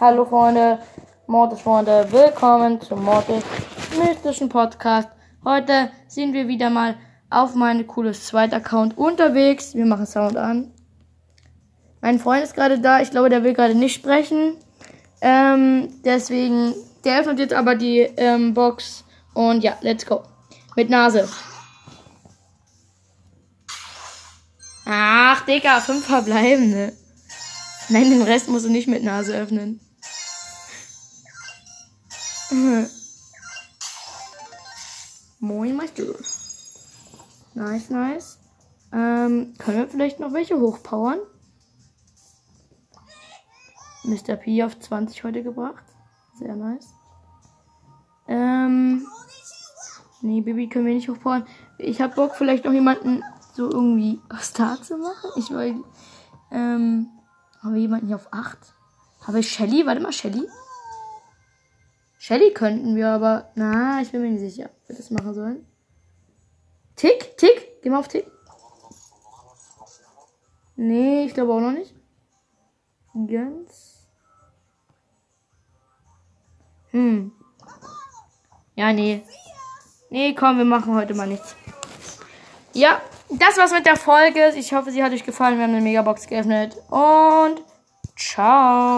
Hallo Freunde, Mortis Freunde, willkommen zum Mortis Mystischen Podcast. Heute sind wir wieder mal auf meinem cooles Zweit-Account unterwegs. Wir machen Sound an. Mein Freund ist gerade da, ich glaube, der will gerade nicht sprechen. Ähm, deswegen, der öffnet jetzt aber die ähm, Box und ja, let's go. Mit Nase. Ach, Digga, fünf verbleibende. Nein, den Rest musst du nicht mit Nase öffnen. Moin, Meister. Nice, nice. Ähm, können wir vielleicht noch welche hochpowern? Mr. P auf 20 heute gebracht. Sehr nice. Ähm. Nee, Baby können wir nicht hochpowern. Ich hab Bock, vielleicht noch jemanden so irgendwie Star zu machen. Ich will. Ähm. Haben wir jemanden hier auf 8? Haben wir Shelly? Warte mal, Shelly? Shelly könnten wir aber. Na, ich bin mir nicht sicher, ob wir das machen sollen. Tick, Tick. Geh mal auf Tick. Nee, ich glaube auch noch nicht. Ganz. Hm. Ja, nee. Nee, komm, wir machen heute mal nichts. Ja, das war's mit der Folge. Ich hoffe, sie hat euch gefallen. Wir haben eine Megabox geöffnet. Und ciao.